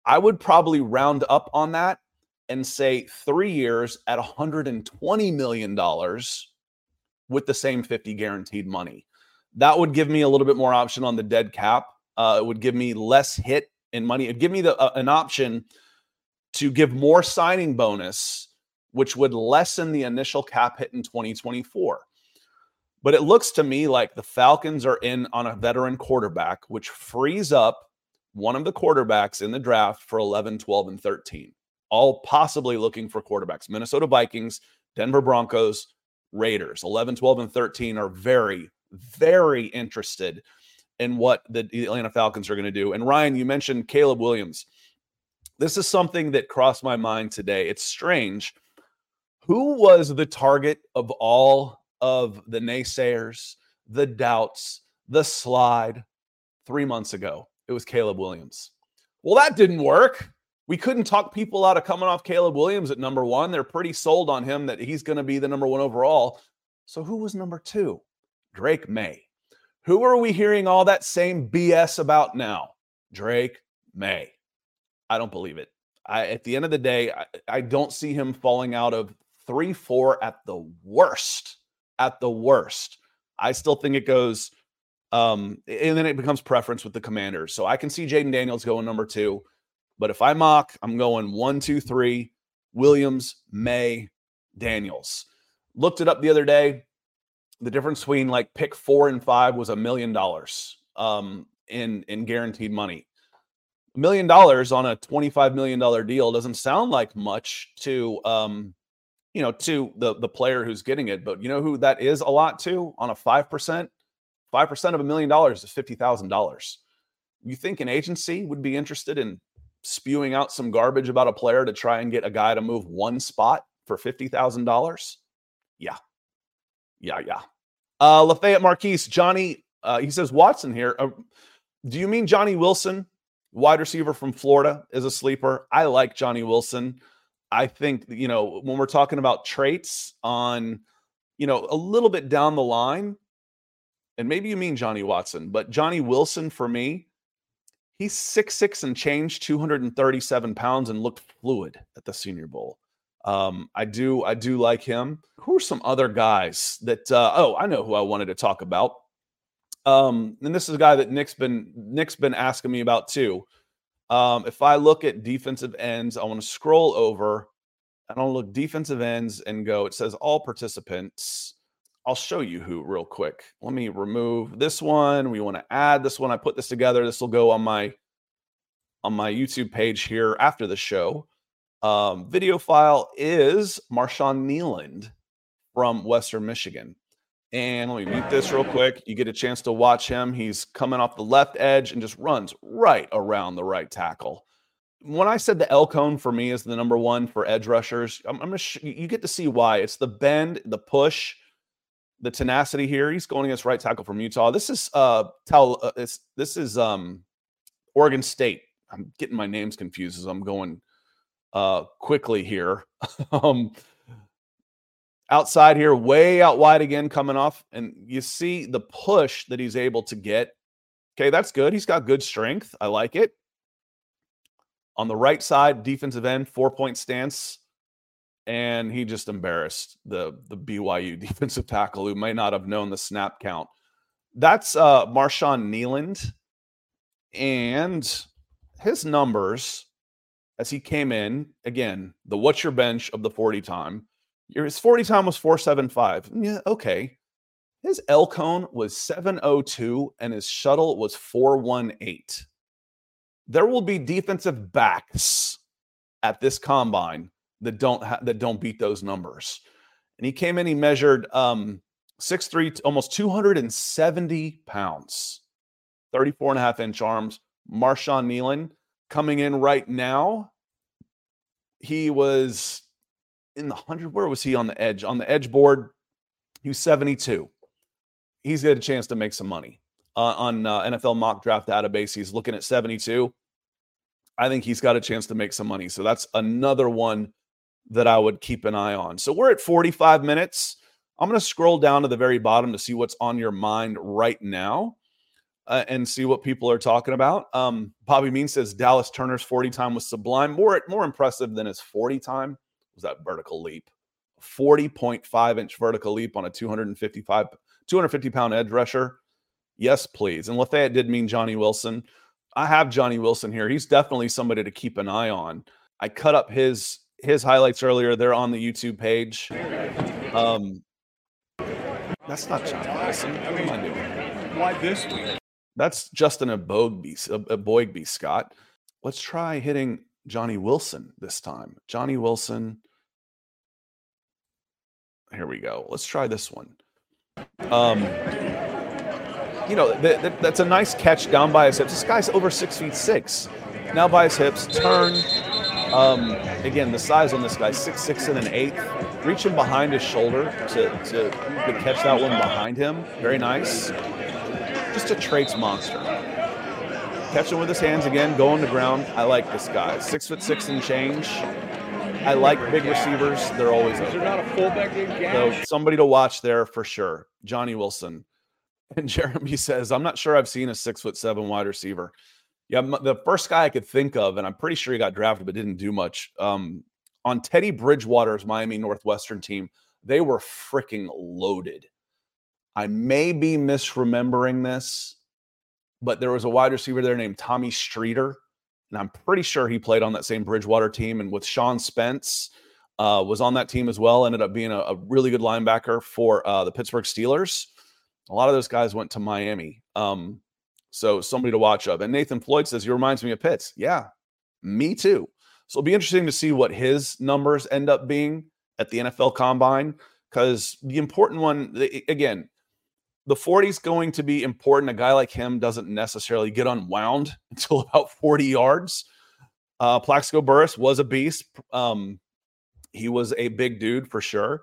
I would probably round up on that and say three years at $120 million with the same 50 guaranteed money. That would give me a little bit more option on the dead cap. Uh, it would give me less hit in money. It'd give me the, uh, an option to give more signing bonus which would lessen the initial cap hit in 2024. But it looks to me like the Falcons are in on a veteran quarterback, which frees up one of the quarterbacks in the draft for 11, 12, and 13, all possibly looking for quarterbacks. Minnesota Vikings, Denver Broncos, Raiders, 11, 12, and 13 are very, very interested in what the Atlanta Falcons are going to do. And Ryan, you mentioned Caleb Williams. This is something that crossed my mind today. It's strange who was the target of all of the naysayers, the doubts, the slide three months ago? It was Caleb Williams. Well, that didn't work. We couldn't talk people out of coming off Caleb Williams at number one. They're pretty sold on him that he's going to be the number one overall. So who was number two? Drake Maye. Who are we hearing all that same BS about now? Drake Maye. I don't believe it. I, at the end of the day, I, I don't see him falling out of three, four at the worst. At the worst. I still think it goes, um, and then it becomes preference with the commanders. So I can see Jayden Daniels going number two. But if I mock, I'm going one, two, three, Williams, Maye, Daniels. Looked it up the other day. The difference between like pick four and five was a million dollars um in in guaranteed money. A million dollars on a $25 million deal doesn't sound like much to um you know, to the the player who's getting it. But you know who that is a lot to on a five percent, five percent of a million dollars is fifty thousand dollars. You think an agency would be interested in spewing out some garbage about a player to try and get a guy to move one spot for fifty thousand dollars? Yeah, yeah, yeah. Uh, Lafayette Marquise, Johnny. Uh, he says Watson here. Uh, do you mean Johnny Wilson, wide receiver from Florida, is a sleeper? I like Johnny Wilson. I think, you know, when we're talking about traits on, you know, a little bit down the line, and maybe you mean Johnny Watson, but Johnny Wilson for me, he's six six and change, 237 pounds, and looked fluid at the Senior Bowl. Um, I do, I do like him. Who are some other guys that? Uh, oh, I know who I wanted to talk about. Um, and this is a guy that Nick's been Nick's been asking me about too. Um, if I look at defensive ends, I want to scroll over. I don't look defensive ends and go, it says all participants. I'll show you who real quick. Let me remove this one. We want to add this one. I put this together. This will go on my on my YouTube page here after the show. Um, video file is Marshawn Kneeland from Western Michigan. And let me mute this real quick. You get a chance to watch him. He's coming off the left edge and just runs right around the right tackle. When I said the L cone for me is the number one for edge rushers, I'm, I'm sh- you get to see why. It's the bend, the push, the tenacity here. He's going against right tackle from Utah. This is uh, tell uh this is um Oregon State. I'm getting my names confused as I'm going uh quickly here. um outside here, way out wide again, coming off. And you see the push that he's able to get. Okay, that's good. He's got good strength. I like it. On the right side, defensive end, four point stance. And he just embarrassed the, the BYU defensive tackle who may not have known the snap count. That's uh, Marshawn Kneeland. And his numbers as he came in, again, the what's your bench of the 40 time his 40 time was 475. Yeah, okay. His L cone was 702 and his shuttle was 418. There will be defensive backs at this combine that don't ha- that don't beat those numbers. And he came in, he measured um 6'3, almost 270 pounds, 34 and a half inch arms. Marshawn Kneeland coming in right now. He was in the 100 where was he on the edge on the edge board he was 72 he's got a chance to make some money uh, on uh, nfl mock draft database he's looking at 72 i think he's got a chance to make some money so that's another one that i would keep an eye on so we're at 45 minutes i'm going to scroll down to the very bottom to see what's on your mind right now uh, and see what people are talking about. Um, Bobby Mean says Dallas Turner's 40 time was sublime, more more impressive than his 40 time was that vertical leap. 40.5 inch vertical leap on a 255 250 pound edge rusher. Yes, please. And Lafayette did mean Johnny Wilson. I have Johnny Wilson here. He's definitely somebody to keep an eye on. I cut up his his highlights earlier. They're on the YouTube page. Um, that's not Johnny Wilson. What am I doing? Why this week? That's Justin Eboigbe, Eboigbe, Scott. Let's try hitting Johnny Wilson this time. Johnny Wilson here we go. Let's try this one. Um, you know, th- th- that's a nice catch down by his hips. This guy's over six feet six. Now by his hips, turn. Um, again, the size on this guy, six six and an eighth. Reaching behind his shoulder to, to, to catch that one behind him. Very nice. Just a traits monster. Catching with his hands again, going to ground. I like this guy. Six foot six and change. I like big receivers. They're always named so somebody to watch there for sure. Johnny Wilson. And Jeremy says, I'm not sure I've seen a six foot seven wide receiver. Yeah, the first guy I could think of, and I'm pretty sure he got drafted but didn't do much. Um, on Teddy Bridgewater's Miami Northwestern team, they were freaking loaded. I may be misremembering this, but there was a wide receiver there named Tommy Streeter and I'm pretty sure he played on that same Bridgewater team. And with Sean Spence, uh, was on that team as well. Ended up being a, a really good linebacker for uh, the Pittsburgh Steelers. A lot of those guys went to Miami. Um, so somebody to watch of. And Nathan Floyd says he reminds me of Pitts. Yeah, me too. So it'll be interesting to see what his numbers end up being at the NFL Combine because the important one again the 40 is going to be important. A guy like him doesn't necessarily get unwound until about 40 yards. Uh, Plaxico Burress was a beast. Um, he was a big dude for sure.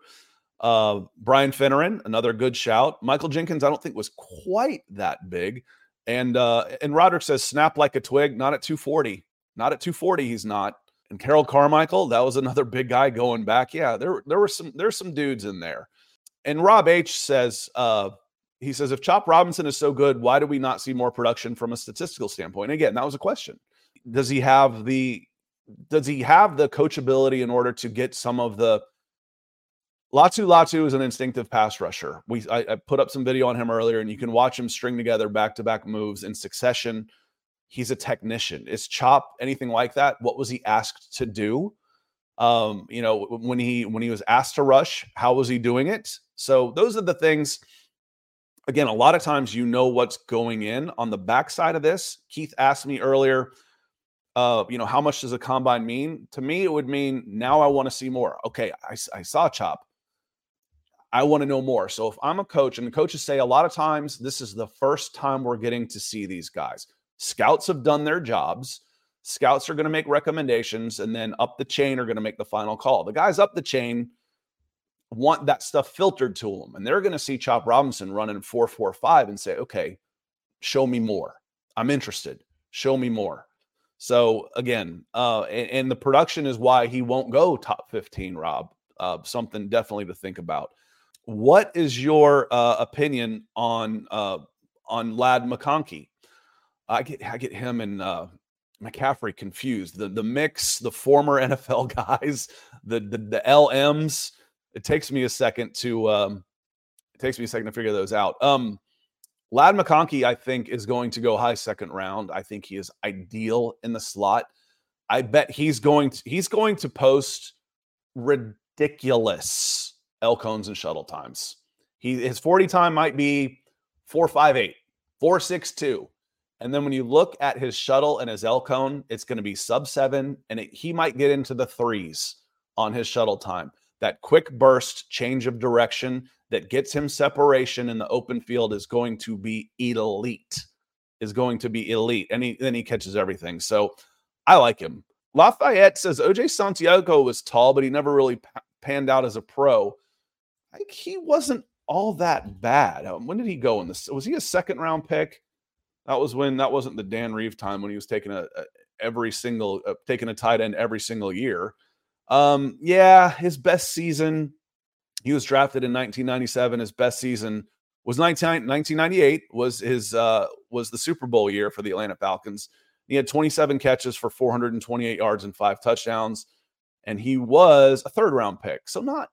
Uh, Brian Finneran, another good shout. Michael Jenkins, I don't think was quite that big. And uh, and Roderick says snap like a twig, not at 240. Not at 240, he's not. And Harold Carmichael, that was another big guy going back. Yeah, there there were some there's some dudes in there. And Rob H says, uh, he says, if Chop Robinson is so good, why do we not see more production from a statistical standpoint? And again, that was a question. Does he have the does he have the coachability in order to get some of the Laiatu Latu is an instinctive pass rusher. We I, I put up some video on him earlier, and you can watch him string together back-to-back moves in succession. He's a technician. Is Chop anything like that? What was he asked to do? Um, you know, when he when he was asked to rush, how was he doing it? So those are the things. Again, a lot of times you know what's going in on the backside of this. Keith asked me earlier, uh, you know, how much does a combine mean? To me, it would mean now I want to see more. Okay, I, I saw Chop. I want to know more. So if I'm a coach, and the coaches say a lot of times this is the first time we're getting to see these guys. Scouts have done their jobs. Scouts are going to make recommendations, and then up the chain are going to make the final call. The guys up the chain want that stuff filtered to them, and they're going to see Chop Robinson running four four five and say, "Okay, show me more. I'm interested. Show me more." So again, uh, and, and the production is why he won't go top fifteen. Rob, uh, something definitely to think about. What is your uh, opinion on uh, on Ladd McConkey? I get I get him and uh, McCaffrey confused. The the mix, the former NFL guys, the the, the LMs. It takes me a second to um, it takes me a second to figure those out. Um, Ladd McConkey, I think, is going to go high second round. I think he is ideal in the slot. I bet he's going to he's going to post ridiculous L cones and shuttle times. He his 40 time might be 458, 462. And then when you look at his shuttle and his L cone, it's going to be sub seven, and it, he might get into the threes on his shuttle time. That quick burst change of direction that gets him separation in the open field is going to be elite. Is going to be elite. And he, then he catches everything. So I like him. Lafayette says OJ Santiago was tall, but he never really panned out as a pro. I think he wasn't all that bad. Um, when did he go in this? Was he a second round pick? That was when that wasn't the Dan Reeve time when he was taking a, a every single uh, taking a tight end every single year. Um, yeah, his best season. He was drafted in 1997. His best season was 19, 1998. Was his uh, was the Super Bowl year for the Atlanta Falcons. He had 27 catches for 428 yards and five touchdowns, and he was a third round pick. So not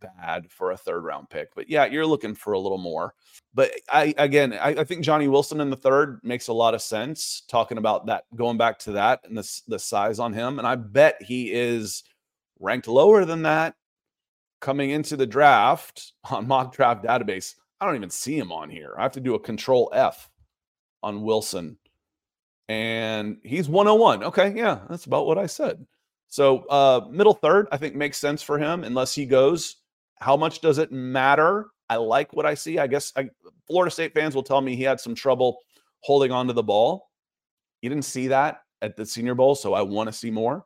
bad for a third round pick. But yeah, you're looking for a little more. But I again, I, I, think Johnny Wilson in the third makes a lot of sense. Talking about that, going back to that and the the size on him, and I bet he is ranked lower than that coming into the draft on mock draft database. I don't even see him on here. I have to do a control F on Wilson. And he's 101. Okay, yeah, that's about what I said. So uh middle third, I think makes sense for him unless he goes how much does it matter? I like what I see. I guess I, Florida State fans will tell me he had some trouble holding on to the ball. You didn't see that at the Senior Bowl, so I want to see more.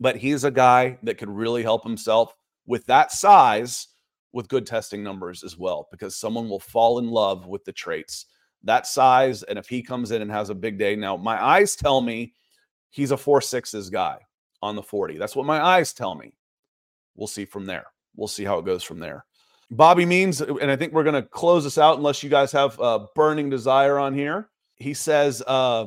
But he's a guy that could really help himself with that size with good testing numbers as well, because someone will fall in love with the traits. That size, and if he comes in and has a big day, now my eyes tell me he's a four sixes guy on the 40. That's what my eyes tell me. We'll see from there we'll see how it goes from there. Bobby Means, and I think we're going to close this out unless you guys have a burning desire on here. He says, uh,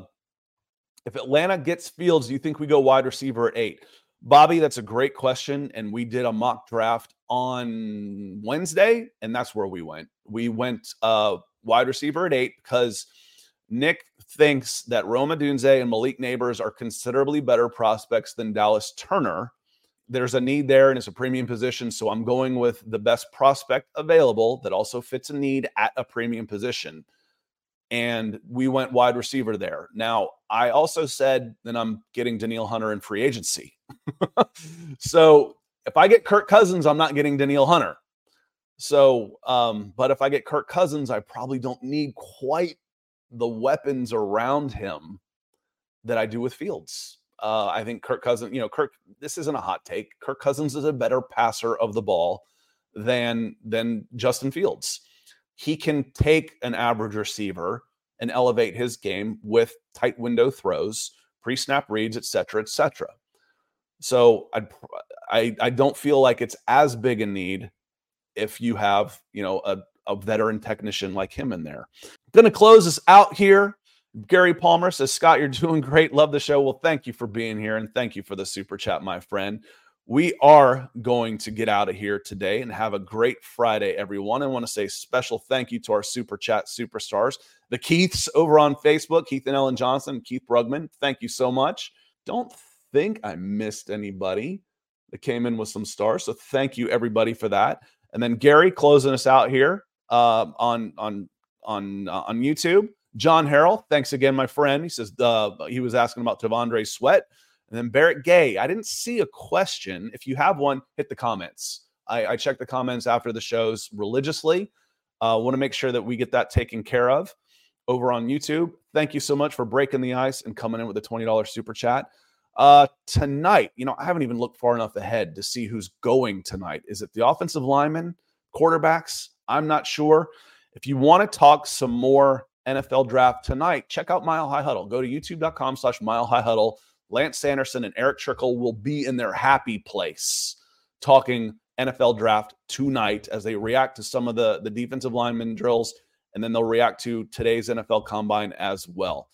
if Atlanta gets Fields, do you think we go wide receiver at eight? Bobby, that's a great question. And we did a mock draft on Wednesday, and that's where we went. We went uh, wide receiver at eight because Nick thinks that Rome Odunze and Malik Nabers are considerably better prospects than Dallas Turner there's a need there and it's a premium position. So I'm going with the best prospect available that also fits a need at a premium position. And we went wide receiver there. Now, I also said that I'm getting Danielle Hunter in free agency. so if I get Kirk Cousins, I'm not getting Danielle Hunter. So, um, but if I get Kirk Cousins, I probably don't need quite the weapons around him that I do with Fields. Uh, I think Kirk Cousins, you know, Kirk, this isn't a hot take. Kirk Cousins is a better passer of the ball than than Justin Fields. He can take an average receiver and elevate his game with tight window throws, pre-snap reads, et cetera, et cetera. So I, I, I don't feel like it's as big a need if you have, you know, a, a veteran technician like him in there. Going to close us out here. Gary Palmer says, Scott, you're doing great. Love the show. Well, thank you for being here and thank you for the super chat, my friend. We are going to get out of here today and have a great Friday, everyone. I want to say special thank you to our super chat superstars, the Keiths over on Facebook, Keith and Ellen Johnson, Keith Brugman. Thank you so much. Don't think I missed anybody. that came in with some stars. So thank you everybody for that. And then Gary closing us out here uh, on on on uh, on YouTube. John Harrell, thanks again, my friend. He says uh, he was asking about T'Vondre Sweat. And then Barrett Gay, I didn't see a question. If you have one, hit the comments. I, I check the comments after the shows religiously. I uh, want to make sure that we get that taken care of over on YouTube. Thank you so much for breaking the ice and coming in with a $20 super chat. Uh, tonight, you know, I haven't even looked far enough ahead to see who's going tonight. Is it the offensive linemen, quarterbacks? I'm not sure. If you want to talk some more NFL draft tonight, check out Mile High Huddle. Go to youtube.com slash Mile High Huddle. Lance Sanderson and Eric Trickle will be in their happy place talking NFL draft tonight as they react to some of the, the defensive lineman drills, and then they'll react to today's NFL combine as well.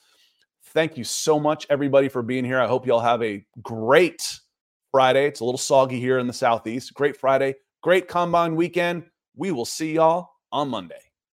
Thank you so much, everybody, for being here. I hope y'all have a great Friday. It's a little soggy here in the Southeast. Great Friday, great combine weekend. We will see y'all on Monday.